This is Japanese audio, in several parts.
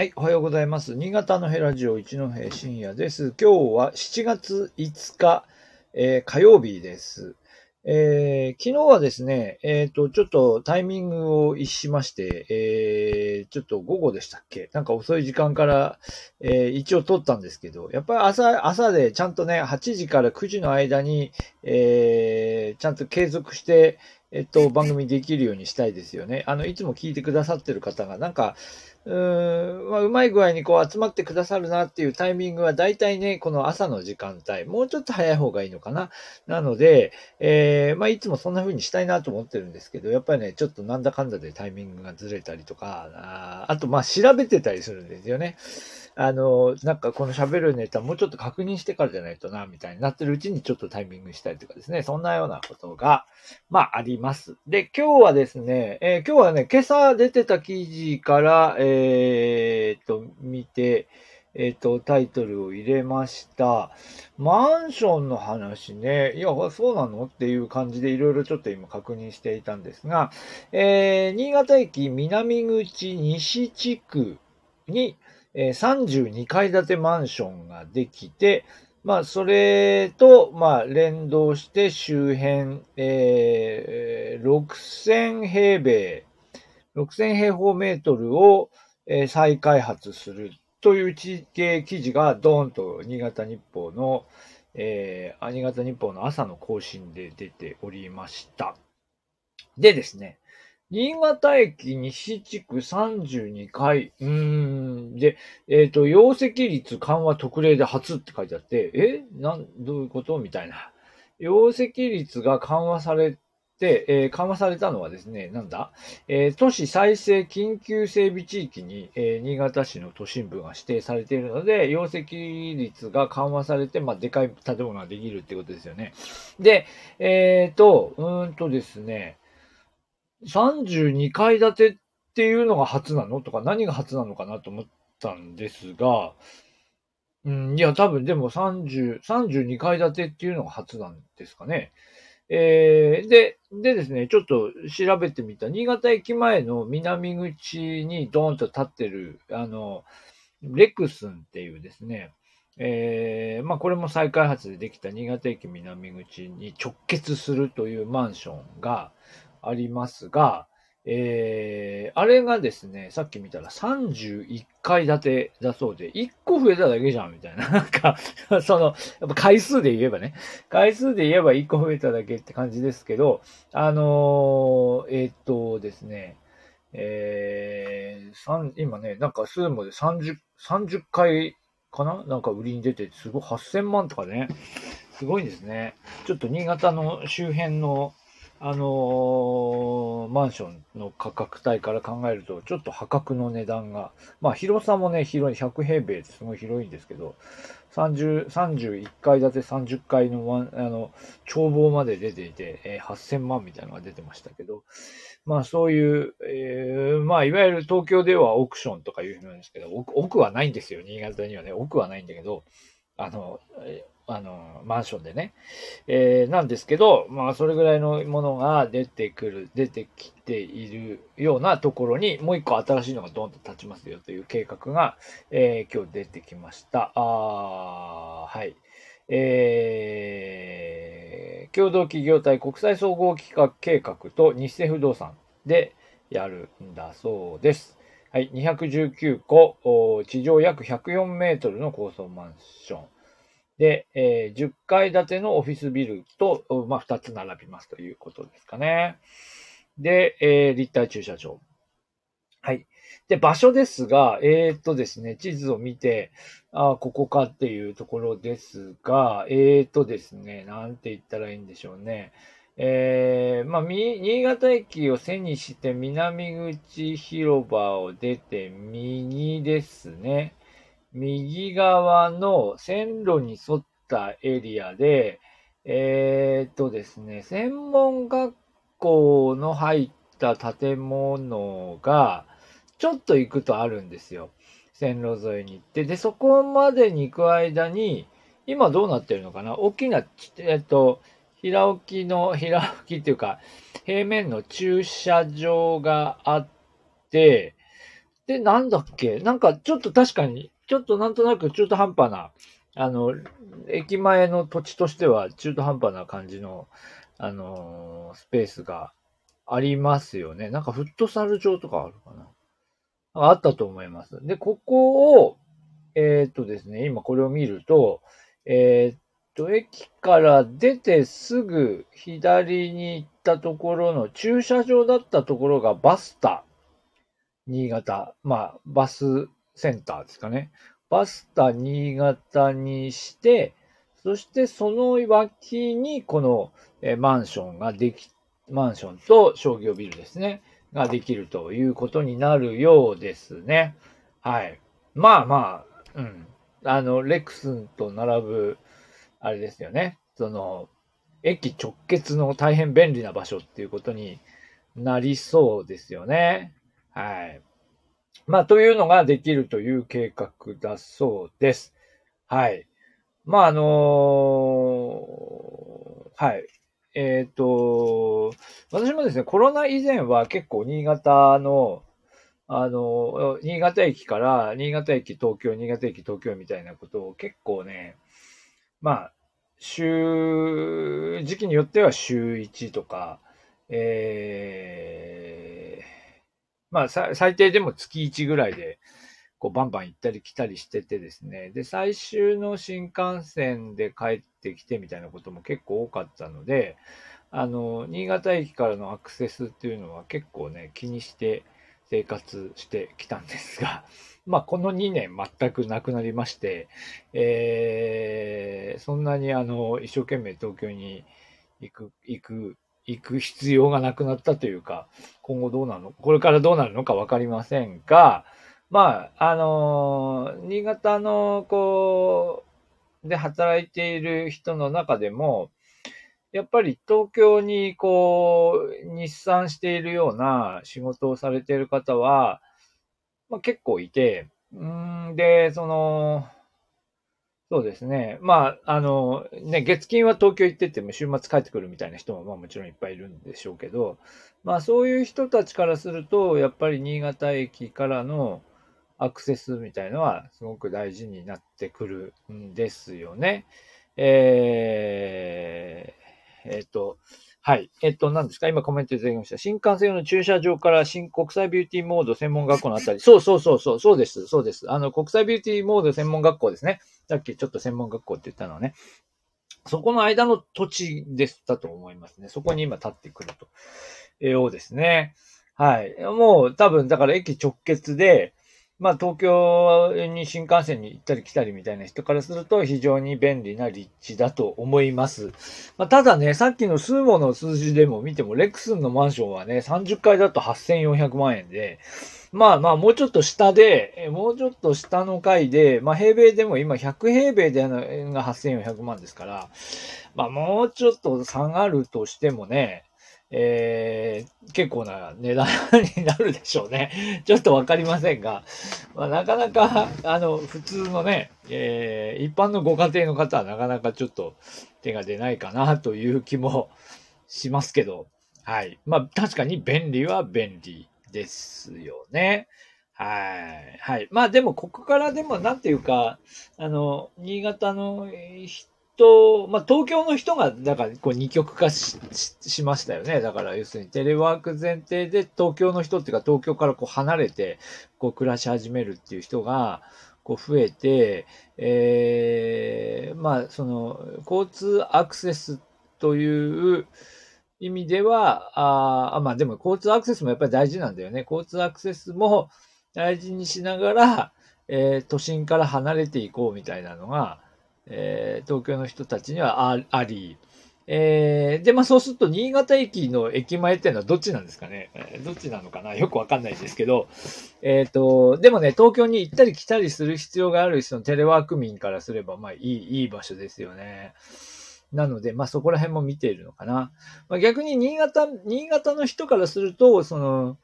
はい、おはようございます。新潟のヘラジオ一戸深夜です。今日は7月5日、えー火曜日です。えー昨日はですね、えっ、と、ちょっとタイミングを逸しまして、えーちょっと午後でしたっけ？なんか遅い時間から、えー一応撮ったんですけど、やっぱり朝、朝でちゃんとね、8時から9時の間に、えーちゃんと継続して、えっと、番組できるようにしたいですよね。あの、いつも聞いてくださってる方が、なんか、うーん、まあ、うまい具合にこう集まってくださるなっていうタイミングは大体ね、この朝の時間帯、もうちょっと早い方がいいのかな。なので、えーまあ、いつもそんな風にしたいなと思ってるんですけど、やっぱりね、ちょっとなんだかんだでタイミングがずれたりとか、ああと、まあ、調べてたりするんですよね。あの、なんかこの喋るネタもうちょっと確認してからじゃないとな、みたいになってるうちにちょっとタイミングしたりとかですね、そんなようなことが、まあ、あります。で、今日はですね、えー今日はね、今朝出てた記事から、ええっと、見て、えっと、タイトルを入れました。マンションの話ね、いや、そうなの？っていう感じでいろいろちょっと今確認していたんですが、えー新潟駅南口西地区に、えー32階建てマンションができて、まあ、それと、まあ、連動して周辺、えー6000平米、6000平方メートルを、え再開発するという地形記事がドーンと新潟日報の、えー新潟日報の朝の更新で出ておりました。でですね、新潟駅西地区32階、うーん、で、えっ、と、容積率緩和特例で初って書いてあって、えなん、どういうこと？みたいな。容積率が緩和され、えー緩和されたのはですね、なんだ？えー都市再生緊急整備地域に、えー新潟市の都心部が指定されているので、容積率が緩和されて、まあ、でかい建物ができるってことですよね。で、えっ、と、うんとですね、32階建てっていうのが初なの？とか何が初なのかなと思ったんですが、うん、いや、多分でも30、32階建てっていうのが初なんですかね。えーで、でですね、ちょっと調べてみた。新潟駅前の南口にドーンと立ってる、あの、レクスンっていうですね、えーまあこれも再開発でできた新潟駅南口に直結するというマンションがありますが、えーあれがですね、さっき見たら31階建てだそうで、1個増えただけじゃん、みたいな。なんか、その、やっぱ回数で言えばね、回数で言えば1個増えただけって感じですけど、あのーえーっとですね、えー、今ね、なんかスーモで30、30回かな？なんか売りに出て、すごい8000万とかね、すごいですね。ちょっと新潟の周辺の、あのーマンションの価格帯から考えると、ちょっと破格の値段が、まあ広さもね、広い、100平米ってすごい広いんですけど、30、31階建て30階の、あの、眺望まで出ていて、えー8000万みたいなのが出てましたけど、まあそういう、えーまあいわゆる東京ではオークションとかいうふうなんですけど、奥はないんですよ、新潟にはね、奥はないんだけど、あの、えーあの、マンションでね。えーなんですけど、まあそれぐらいのものが出てくる、出てきているようなところに、もう一個新しいのがドンと立ちますよという計画が、えー今日出てきました。あはい。えー共同企業体国際総合企画計画と日清不動産でやるんだそうです。はい。219個、地上約104メートルの高層マンション。で、えー10階建てのオフィスビルと、まあ、2つ並びますということですかね。で、えー立体駐車場。はい。で、場所ですが、えーっとですね、地図を見て、あーここかっていうところですが、えーっとですね、なんて言ったらいいんでしょうね。えー、まあ、新潟駅を背にして南口広場を出て右ですね。右側の線路に沿ったエリアで、えーっとですね、専門学校の入った建物が、ちょっと行くとあるんですよ。線路沿いに行って。で、そこまでに行く間に、今どうなってるのかな？大きな、えっと、平置きの、平置きっていうか、平面の駐車場があって、で、なんだっけ？なんかちょっと確かに、ちょっとなんとなく中途半端な、あの、駅前の土地としては中途半端な感じの、あのー、スペースがありますよね。なんかフットサル場とかあるかな。あったと思います。で、ここを、えー、っとですね、今これを見ると、えー、っと、駅から出てすぐ左に行ったところの駐車場だったところがバスタ、新潟。まあ、バスセンターですかね。バスタ新潟にして、そしてその脇にこのマンションができ、マンションと商業ビルですね。ができるということになるようですね。はい。まあまあ、うん。あの、レクスンと並ぶ、あれですよね。その、駅直結の大変便利な場所っていうことになりそうですよね。はい。まあ、というのができるという計画だそうです。はい。まあ、あのー、はい。えっ、ー、と、私もですね、コロナ以前は結構新潟の、あの、新潟駅から、新潟駅東京、新潟駅東京みたいなことを結構ね、まあ、週、時期によっては週1とか、えー、まあ、最低でも月1ぐらいで、こうバンバン行ったり来たりしててですね。で、最終の新幹線で帰ってきてみたいなことも結構多かったので、あの、新潟駅からのアクセスっていうのは結構ね、気にして生活してきたんですが、まあ、この2年全くなくなりまして、えー、そんなにあの、一生懸命東京に行く、行く、行く必要がなくなったというか、今後どうなの、これからどうなるのかわかりませんが、まあ、あのー、新潟の、こう、で働いている人の中でも、やっぱり東京にこう、日産しているような仕事をされている方は、まあ、結構いて、うんで、その、そうですね。まあ、あの、ね、月金は東京行ってても週末帰ってくるみたいな人も、まあもちろんいっぱいいるんでしょうけど、まあそういう人たちからすると、やっぱり新潟駅からの、アクセスみたいのはすごく大事になってくるんですよね。えー、えっ、と、はい。えっと、何ですか？今コメントいただきました。新幹線の駐車場から新国際ビューティーモード専門学校のあたり。そうそうそうそう、そうです。そうです。あの、国際ビューティーモード専門学校ですね。さっきちょっと専門学校って言ったのはね。そこの間の土地でしたと思いますね。そこに今立ってくると。えようですね。はい。もう多分、だから駅直結で、まあ、東京に新幹線に行ったり来たりみたいな人からすると非常に便利な立地だと思います。まあ、ただね、さっきのスーの数字でも見ても、レックスンのマンションはね、30階だと8400万円で、まあまあ、もうちょっと下で、もうちょっと下の階で、まあ平米でも今100平米での円が8400万ですから、まあもうちょっと下がるとしてもね、えー、結構な値段になるでしょうね。ちょっとわかりませんが、まあ、なかなか、あの、普通のね、えー、一般のご家庭の方はなかなかちょっと手が出ないかなという気もしますけど、はい。まあ、確かに便利は便利ですよね。はい。はい。まあでも、ここからでも、なんていうか、あの、新潟の人と、まあ、東京の人が、だから、こう、二極化ししましたよね。だから、要するに、テレワーク前提で、東京の人っていうか、東京からこう、離れて、こう、暮らし始めるっていう人が、こう、増えて、ええー、まあ、その、交通アクセスという意味では、あ、まあ、でも、交通アクセスもやっぱり大事なんだよね。交通アクセスも大事にしながら、えー、都心から離れていこうみたいなのが、えー、東京の人たちにはあり、えー、で、まあそうすると、新潟駅の駅前っていうのはどっちなんですかね、えー、どっちなのかな？よくわかんないですけど、えっ、ー、と、でもね、東京に行ったり来たりする必要がある人のテレワーク民からすれば、まあいい、いい場所ですよね。なので、まあそこら辺も見ているのかな。まあ、逆に新潟、新潟の人からすると、その、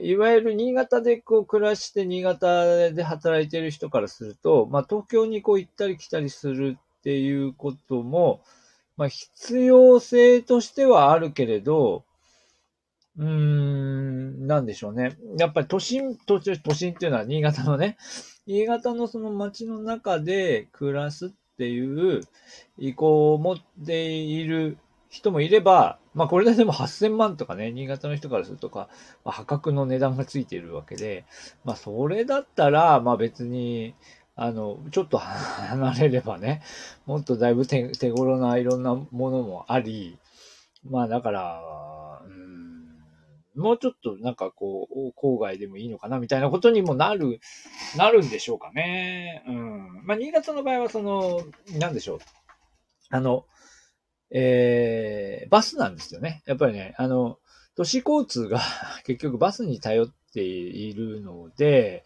いわゆる新潟でこう暮らして新潟で働いている人からすると、まあ東京にこう行ったり来たりするっていうことも、まあ必要性としてはあるけれど、うーん、なんでしょうね。やっぱり都心、都都心っていうのは新潟のね、新潟のその街の中で暮らすっていう意向を持っている人もいれば、まあこれででも8000万とかね、新潟の人からするとか、まあ、破格の値段がついているわけで、まあそれだったら、まあ別に、あの、ちょっと 離れればね、もっとだいぶ手手頃ないろんなものもあり、まあだから、もうちょっとなんかこう、郊外でもいいのかなみたいなことにもなる、なるんでしょうかね。うん。まあ新潟の場合はその、なんでしょう。あの、えー、バスなんですよね。やっぱりね、あの、都市交通が 結局バスに頼っているので、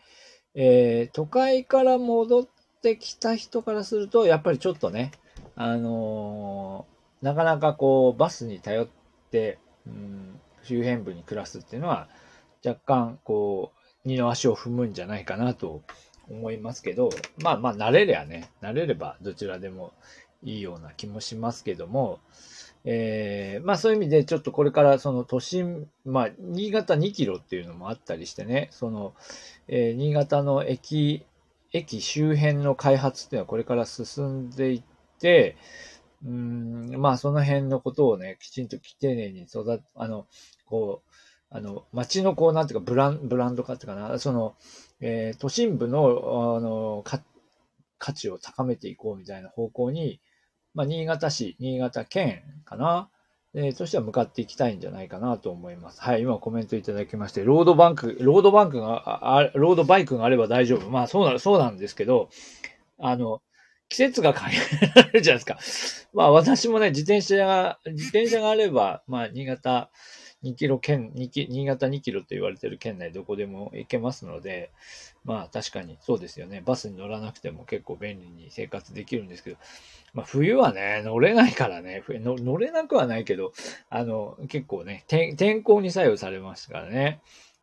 えー、都会から戻ってきた人からすると、やっぱりちょっとね、あのー、なかなかこう、バスに頼って、うん、周辺部に暮らすっていうのは、若干、こう、二の足を踏むんじゃないかなと思いますけど、まあまあ、慣れりゃね、慣れればどちらでもいいような気もしますけども、えー、まあそういう意味でちょっとこれからその都心、まあ新潟2キロっていうのもあったりしてね、その、えー、新潟の駅、駅周辺の開発っていうのはこれから進んでいって、うん、まあその辺のことをね、きちんと丁寧に育あの、こう、あの、街のこう、なんていうか、ブラン、ブランド化っていうかな、その、えー、都心部の、あの、価値を高めていこうみたいな方向に、まあ、新潟市、新潟県かな、えー、としては向かっていきたいんじゃないかなと思います。はい、今コメントいただきまして、ロードバンク、ロードバンクが、あロードバイクがあれば大丈夫。まあ、そうな、そうなんですけど、あの、季節が限られるじゃないですか。まあ、私もね、自転車が、自転車があれば、まあ、新潟、2キロ県、新潟2キロと言われてる県内どこでも行けますので、まあ確かにそうですよね。バスに乗らなくても結構便利に生活できるんですけど、まあ冬はね、乗れないからね、乗れなくはないけど、あの、結構ね、天候に左右されますからね。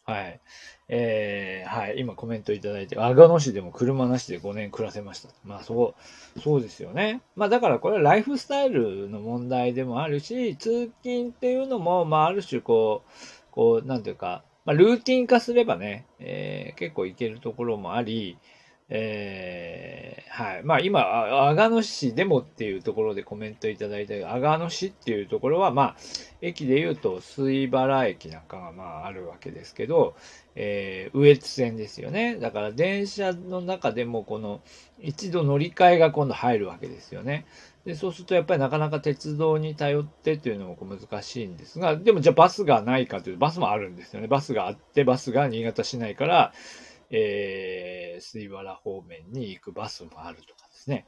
はい。えー、はい。今コメントいただいて、阿賀野市でも車なしで5年暮らせました。まあそう、そうですよね。まあだからこれはライフスタイルの問題でもあるし、通勤っていうのも、まあある種こう、こう、なんていうか、まあルーティン化すればね、えー、結構いけるところもあり、えー、はい。まあ今、阿賀野市でもっていうところでコメントいただいた阿賀野市っていうところは、まあ、駅で言うと水原駅なんかがまああるわけですけど、えー、羽越線ですよね。だから電車の中でもこの一度乗り換えが今度入るわけですよね。で、そうするとやっぱりなかなか鉄道に頼ってっていうのも難しいんですが、でもじゃあバスがないかというとバスもあるんですよね。バスがあって、バスが新潟市内から、えー、水原方面に行くバスもあるとかですね。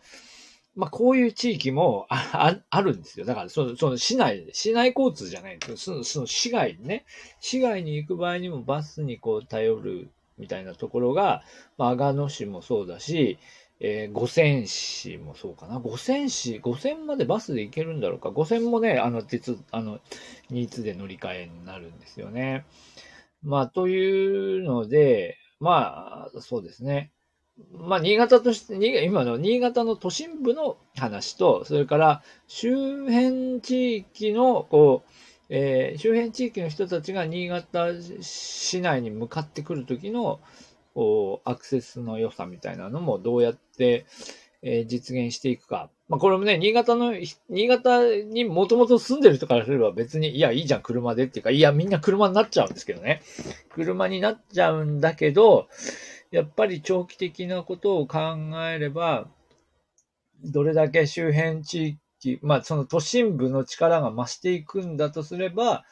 まあ、こういう地域もああるんですよ。だから、その、その市内、市内交通じゃないんですよ。その、その市外にね。市外に行く場合にもバスにこう頼るみたいなところが、まあ、阿賀野市もそうだし、えー、五泉市もそうかな。五泉市、五泉までバスで行けるんだろうか。五泉もね、あの、鉄、あの、新津で乗り換えになるんですよね。まあ、というので、まあ、そうですね。まあ、新潟として、今の新潟の都心部の話と、それから周辺地域の、こう、えー、周辺地域の人たちが新潟市内に向かってくるときの、こう、アクセスの良さみたいなのもどうやって、えー、実現していくか。まあ、これもね、新潟の、新潟にもともと住んでる人からすれば別に、いや、いいじゃん、車でっていうか、いや、みんな車になっちゃうんですけどね。車になっちゃうんだけど、やっぱり長期的なことを考えれば、どれだけ周辺地域、まあ、その都心部の力が増していくんだとすれば、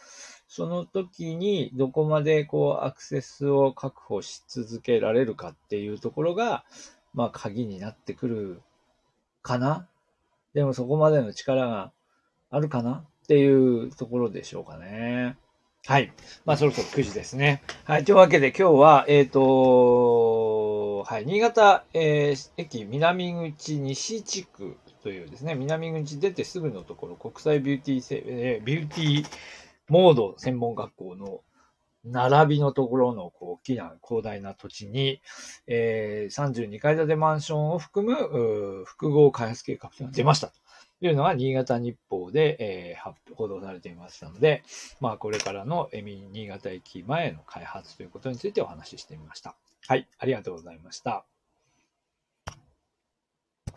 その時にどこまでこうアクセスを確保し続けられるかっていうところが、まあ鍵になってくるかなでもそこまでの力があるかなっていうところでしょうかね。はい。まあそろそろ9時ですね。はい。というわけで今日は、えっ、ー、と、はい。新潟、えー、駅南口西地区というですね、南口出てすぐのところ、国際ビューティー、えー、ビューティーモード専門学校の並びのところのこうきな広大な土地に、えー、32階建てマンションを含む複合開発計画が出ましたというのが新潟日報で、えー、報道されていましたので、まあ、これからのエミ新潟駅前の開発ということについてお話ししてみました。はい、ありがとうございました。